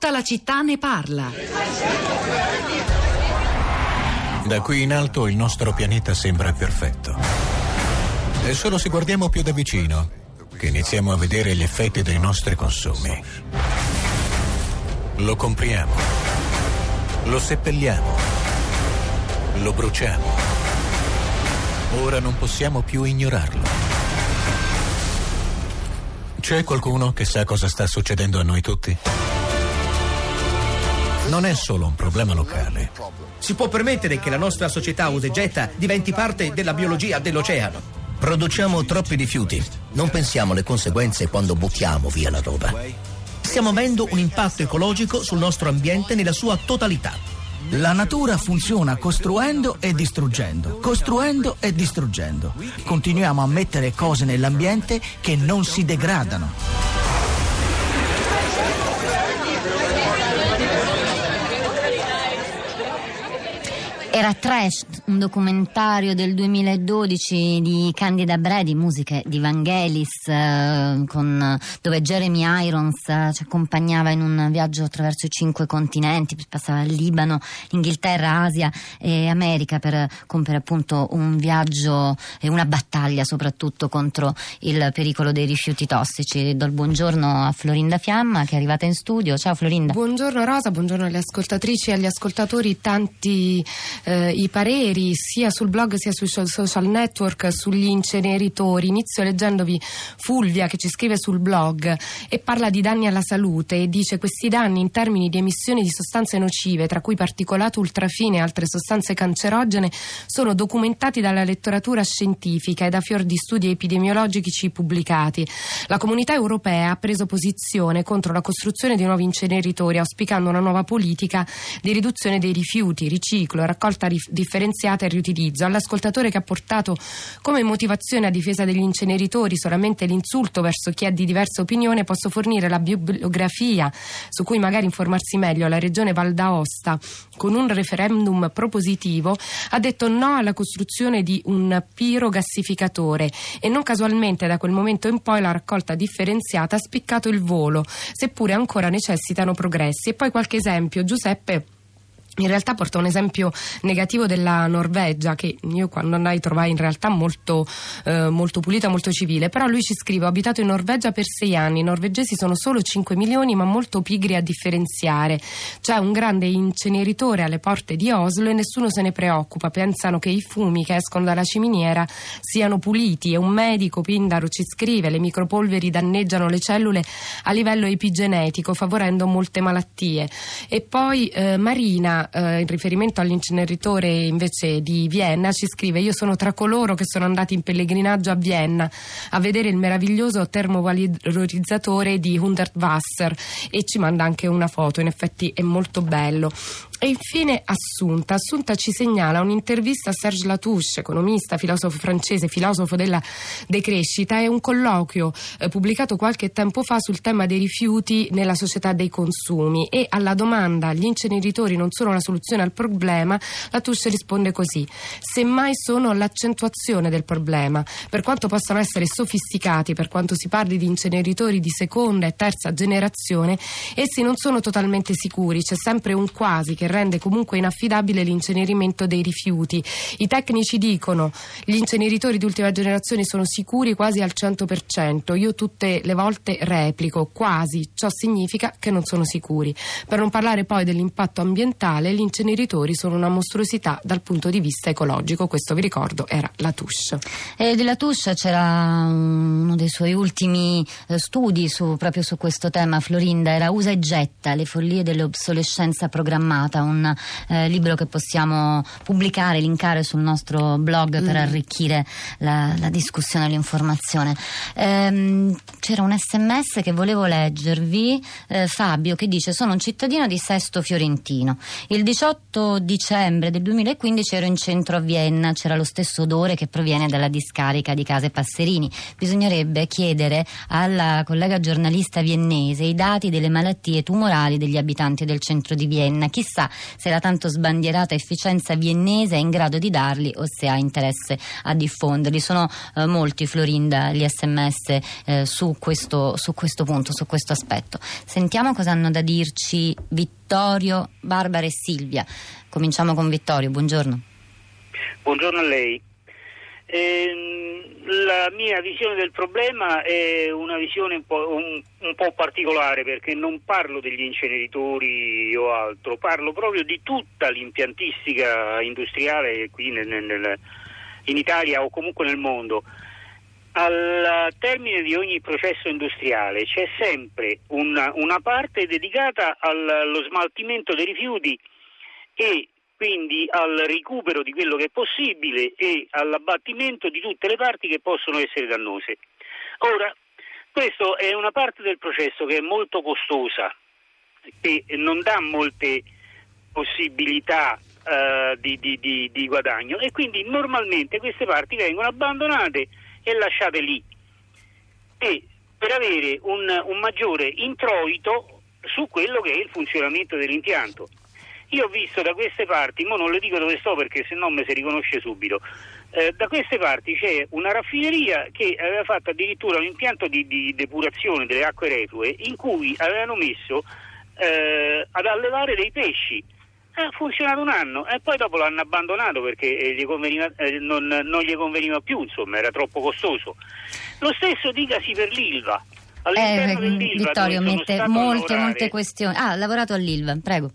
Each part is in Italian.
Tutta la città ne parla. Da qui in alto il nostro pianeta sembra perfetto. È solo se guardiamo più da vicino che iniziamo a vedere gli effetti dei nostri consumi. Lo compriamo, lo seppelliamo, lo bruciamo. Ora non possiamo più ignorarlo. C'è qualcuno che sa cosa sta succedendo a noi tutti? Non è solo un problema locale. Si può permettere che la nostra società usa e getta diventi parte della biologia dell'oceano. Produciamo troppi rifiuti. Non pensiamo alle conseguenze quando buttiamo via la roba. Stiamo avendo un impatto ecologico sul nostro ambiente nella sua totalità. La natura funziona costruendo e distruggendo, costruendo e distruggendo. Continuiamo a mettere cose nell'ambiente che non si degradano. Era Trash, un documentario del 2012 di Candida Bredi, musiche di Vangelis, eh, con, dove Jeremy Irons eh, ci accompagnava in un viaggio attraverso i cinque continenti, passava il Libano, Inghilterra, Asia e America per compiere appunto un viaggio e una battaglia soprattutto contro il pericolo dei rifiuti tossici. Do il buongiorno a Florinda Fiamma che è arrivata in studio. Ciao Florinda. Buongiorno Rosa, buongiorno alle ascoltatrici e agli ascoltatori, tanti eh, i pareri sia sul blog sia sui social network sugli inceneritori. Inizio leggendovi Fulvia che ci scrive sul blog e parla di danni alla salute e dice questi danni in termini di emissioni di sostanze nocive, tra cui particolato ultrafine e altre sostanze cancerogene, sono documentati dalla letteratura scientifica e da fior di studi epidemiologici pubblicati. La comunità europea ha preso posizione contro la costruzione di nuovi inceneritori, auspicando una nuova politica di riduzione dei rifiuti, riciclo raccolta raccolta rif- differenziata e riutilizzo. All'ascoltatore che ha portato come motivazione a difesa degli inceneritori solamente l'insulto verso chi ha di diversa opinione, posso fornire la bibliografia su cui magari informarsi meglio. La regione Val d'Aosta, con un referendum propositivo, ha detto no alla costruzione di un pirogassificatore e non casualmente da quel momento in poi la raccolta differenziata ha spiccato il volo, seppure ancora necessitano progressi. E poi qualche esempio. Giuseppe in realtà porta un esempio negativo della Norvegia che io quando andai trovai in realtà molto, eh, molto pulita, molto civile, però lui ci scrive ho abitato in Norvegia per sei anni, i norvegesi sono solo 5 milioni ma molto pigri a differenziare, c'è un grande inceneritore alle porte di Oslo e nessuno se ne preoccupa, pensano che i fumi che escono dalla ciminiera siano puliti. E un medico Pindaro ci scrive le micropolveri danneggiano le cellule a livello epigenetico favorendo molte malattie. E poi eh, Marina eh, in riferimento all'inceneritore invece di Vienna, ci scrive: Io sono tra coloro che sono andati in pellegrinaggio a Vienna a vedere il meraviglioso termovalorizzatore di Hundertwasser e ci manda anche una foto. In effetti è molto bello. E infine Assunta. Assunta ci segnala un'intervista a Serge Latouche, economista, filosofo francese, filosofo della decrescita, e un colloquio eh, pubblicato qualche tempo fa sul tema dei rifiuti nella società dei consumi. E alla domanda gli inceneritori non sono la soluzione al problema, Latouche risponde così: semmai sono l'accentuazione del problema. Per quanto possano essere sofisticati, per quanto si parli di inceneritori di seconda e terza generazione, essi non sono totalmente sicuri, c'è sempre un quasi che rende comunque inaffidabile l'incenerimento dei rifiuti. I tecnici dicono gli inceneritori di ultima generazione sono sicuri quasi al 100%. Io tutte le volte replico quasi, ciò significa che non sono sicuri. Per non parlare poi dell'impatto ambientale, gli inceneritori sono una mostruosità dal punto di vista ecologico. Questo vi ricordo era la Touche. E della Touche c'era uno dei suoi ultimi eh, studi su, proprio su questo tema, Florinda, era Usa e getta, le follie dell'obsolescenza programmata Giornata, un eh, libro che possiamo pubblicare, linkare sul nostro blog per mm. arricchire la, la discussione e l'informazione. Ehm, c'era un sms che volevo leggervi, eh, Fabio, che dice sono un cittadino di Sesto Fiorentino. Il 18 dicembre del 2015 ero in centro a Vienna, c'era lo stesso odore che proviene dalla discarica di Case Passerini. Bisognerebbe chiedere alla collega giornalista viennese i dati delle malattie tumorali degli abitanti del centro di Vienna. Chissà se la tanto sbandierata efficienza viennese è in grado di darli o se ha interesse a diffonderli. Sono eh, molti, Florinda, gli sms eh, su, questo, su questo punto, su questo aspetto. Sentiamo cosa hanno da dirci Vittorio, Barbara e Silvia. Cominciamo con Vittorio, buongiorno. Buongiorno a lei. Eh, la mia visione del problema è una visione un po', un, un po', particolare perché non parlo degli inceneritori o altro, parlo proprio di tutta l'impiantistica industriale qui nel, nel, in Italia o comunque nel mondo. Al termine di ogni processo industriale c'è sempre una, una parte dedicata allo smaltimento dei rifiuti e quindi al recupero di quello che è possibile e all'abbattimento di tutte le parti che possono essere dannose. Ora, questa è una parte del processo che è molto costosa, che non dà molte possibilità uh, di, di, di, di, guadagno e quindi normalmente queste parti vengono abbandonate e lasciate lì e per avere un, un maggiore introito su quello che è il funzionamento dell'impianto. Io ho visto da queste parti, ma non le dico dove sto perché se no mi si riconosce subito, eh, da queste parti c'è una raffineria che aveva fatto addirittura un impianto di, di depurazione delle acque reflue in cui avevano messo eh, ad allevare dei pesci. Ha funzionato un anno e poi dopo l'hanno abbandonato perché eh, gli conveniva, eh, non, non, gli conveniva più, insomma, era troppo costoso. Lo stesso dicasi per l'Ilva. All'interno eh, dell'Ilva Vittorio mette molte, molte questioni. Ah, ha lavorato all'Ilva, prego.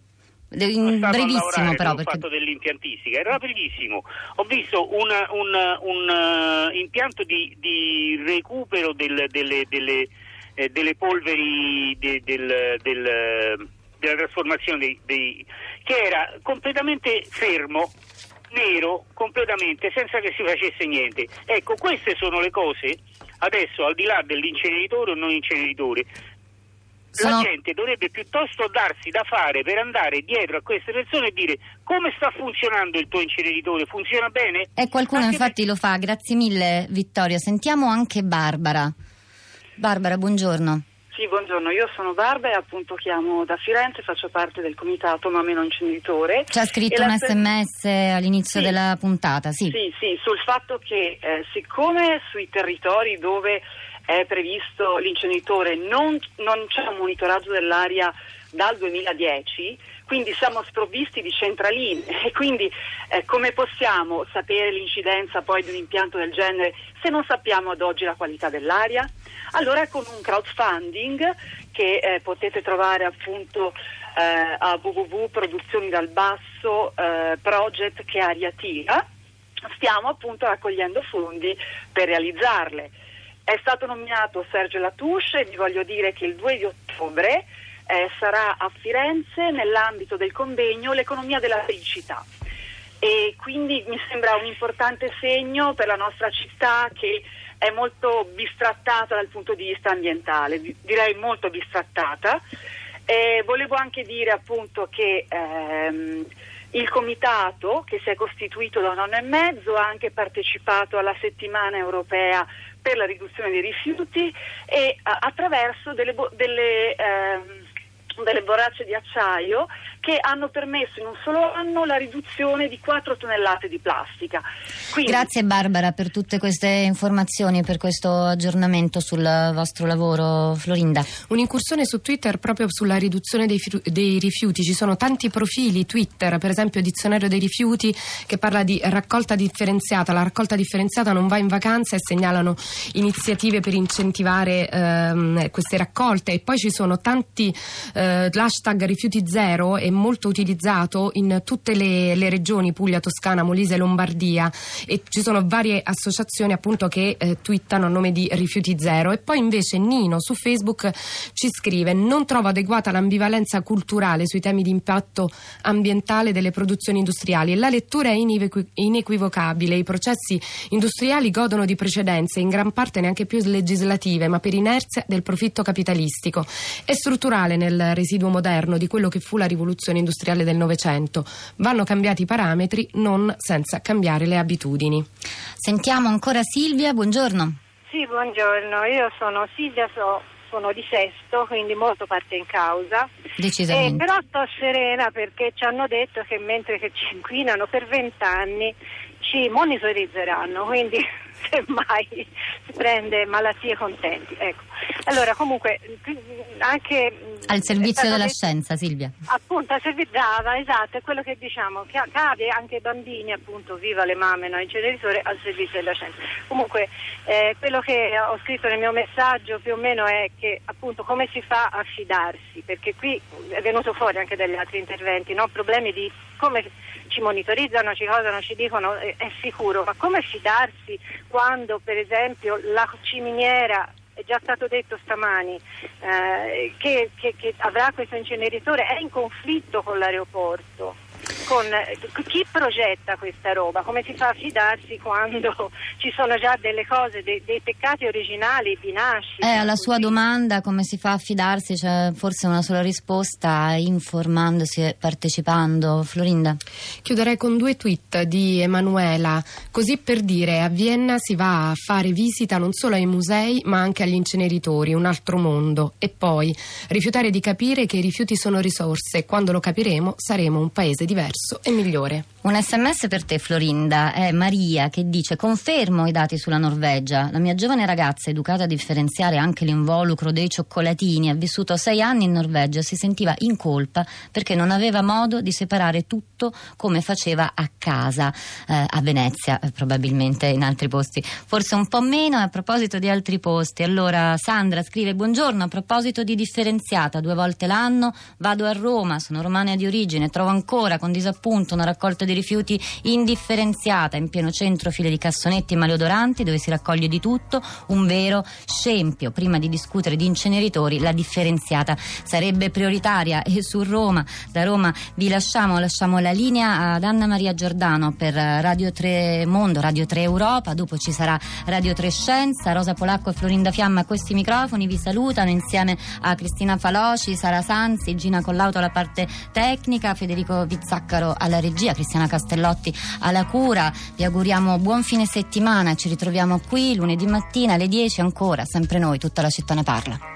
In brevissimo però perché... fatto dell'impiantistica era brevissimo. Ho visto una, una, un uh, impianto di, di recupero del, delle, delle, eh, delle, polveri de, del, del, della trasformazione dei, dei, che era completamente fermo nero completamente senza che si facesse niente. Ecco queste sono le cose adesso al di là dell'inceneritore o non inceneritore sono... La gente dovrebbe piuttosto darsi da fare per andare dietro a queste persone e dire come sta funzionando il tuo inceneritore, funziona bene? E qualcuno anche infatti per... lo fa, grazie mille Vittorio. Sentiamo anche Barbara. Barbara, buongiorno. Sì, buongiorno, io sono Barbara e appunto chiamo da Firenze, faccio parte del comitato Ma meno inceneritore. Ci ha scritto un sms all'inizio sì, della puntata, sì. Sì, sì, sul fatto che eh, siccome sui territori dove è previsto l'inceneritore, non, non c'è un monitoraggio dell'aria dal 2010, quindi siamo sprovvisti di centraline e quindi eh, come possiamo sapere l'incidenza poi di un impianto del genere se non sappiamo ad oggi la qualità dell'aria? Allora con un crowdfunding che eh, potete trovare appunto eh, a www.produzioni dal basso eh, stiamo appunto raccogliendo fondi per realizzarle. È stato nominato Sergio Latouche e vi voglio dire che il 2 di ottobre eh, sarà a Firenze nell'ambito del convegno L'economia della felicità. E quindi mi sembra un importante segno per la nostra città che è molto bistrattata dal punto di vista ambientale, direi molto bistrattata. E volevo anche dire appunto che ehm, il comitato che si è costituito da un anno e mezzo ha anche partecipato alla settimana europea per la riduzione dei rifiuti e attraverso delle, delle eh, delle borracce di acciaio che hanno permesso in un solo anno la riduzione di 4 tonnellate di plastica. Quindi... Grazie Barbara per tutte queste informazioni e per questo aggiornamento sul vostro lavoro, Florinda. Un'incursione su Twitter proprio sulla riduzione dei, dei rifiuti. Ci sono tanti profili Twitter, per esempio Dizionario dei rifiuti che parla di raccolta differenziata. La raccolta differenziata non va in vacanza e segnalano iniziative per incentivare ehm, queste raccolte e poi ci sono tanti eh, l'hashtag rifiuti zero è molto utilizzato in tutte le, le, regioni Puglia, Toscana, Molise e Lombardia e ci sono varie associazioni appunto che eh, twittano a nome di rifiuti zero. E poi invece Nino su Facebook ci scrive non trovo adeguata l'ambivalenza culturale sui temi di impatto ambientale delle produzioni industriali. La lettura è inequ- inequivocabile. I processi industriali godono di precedenze in gran parte neanche più legislative ma per inerzia del profitto capitalistico. È strutturale nel residuo moderno di quello che fu la rivoluzione industriale del Novecento. Vanno cambiati i parametri, non senza cambiare le abitudini. Sentiamo ancora Silvia, buongiorno. Sì, buongiorno, io sono Silvia, so, telefono di Sesto, quindi molto parte in causa. Decisamente. Eh, però sto serena perché ci hanno detto che mentre che ci inquinano per vent'anni ci monitorizzeranno, quindi semmai si prende malattie contenti. Ecco. Allora comunque anche al servizio della detto- scienza, Silvia. Appunto, brava, esatto, è quello che diciamo, che cade anche ai bambini, appunto, viva le mamme, no, inceneritore, al servizio della scienza. Comunque, eh, quello che ho scritto nel mio messaggio più o meno è che, appunto, come si fa a fidarsi? Perché qui è venuto fuori anche dagli altri interventi, no? problemi di come ci monitorizzano, ci cosano, ci dicono, eh, è sicuro, ma come fidarsi quando, per esempio, la ciminiera è già stato detto stamani eh, che, che- che avrà questo inceneritore è in conflitto con l'aeroporto. Con, chi progetta questa roba? Come si fa a fidarsi quando ci sono già delle cose, dei, dei peccati originali di nascita? Eh, alla sua domanda come si fa a fidarsi c'è forse una sola risposta, informandosi e partecipando. Florinda? Chiuderei con due tweet di Emanuela. Così per dire, a Vienna si va a fare visita non solo ai musei ma anche agli inceneritori, un altro mondo. E poi rifiutare di capire che i rifiuti sono risorse e quando lo capiremo saremo un paese diverso e migliore. Un sms per te Florinda, è Maria che dice confermo i dati sulla Norvegia, la mia giovane ragazza educata a differenziare anche l'involucro dei cioccolatini ha vissuto sei anni in Norvegia, si sentiva in colpa perché non aveva modo di separare tutto come faceva a casa, eh, a Venezia eh, probabilmente in altri posti, forse un po' meno a proposito di altri posti. Allora Sandra scrive buongiorno a proposito di differenziata, due volte l'anno vado a Roma, sono romana di origine, trovo ancora con disappunto una raccolta di rifiuti indifferenziata in pieno centro file di cassonetti maleodoranti dove si raccoglie di tutto, un vero scempio. Prima di discutere di inceneritori la differenziata sarebbe prioritaria. E su Roma, da Roma vi lasciamo, lasciamo la linea ad Anna Maria Giordano per Radio 3 Mondo, Radio 3 Europa, dopo ci sarà Radio 3 Scienza, Rosa Polacco e Florinda Fiamma a questi microfoni vi salutano. Insieme a Cristina Faloci, Sara Sanzi, Gina Collauto alla parte tecnica, Federico Vizzaccaro alla regia, Cristiana Castellotti alla cura. Vi auguriamo buon fine settimana, ci ritroviamo qui lunedì mattina alle 10 ancora, sempre noi, tutta la città ne parla.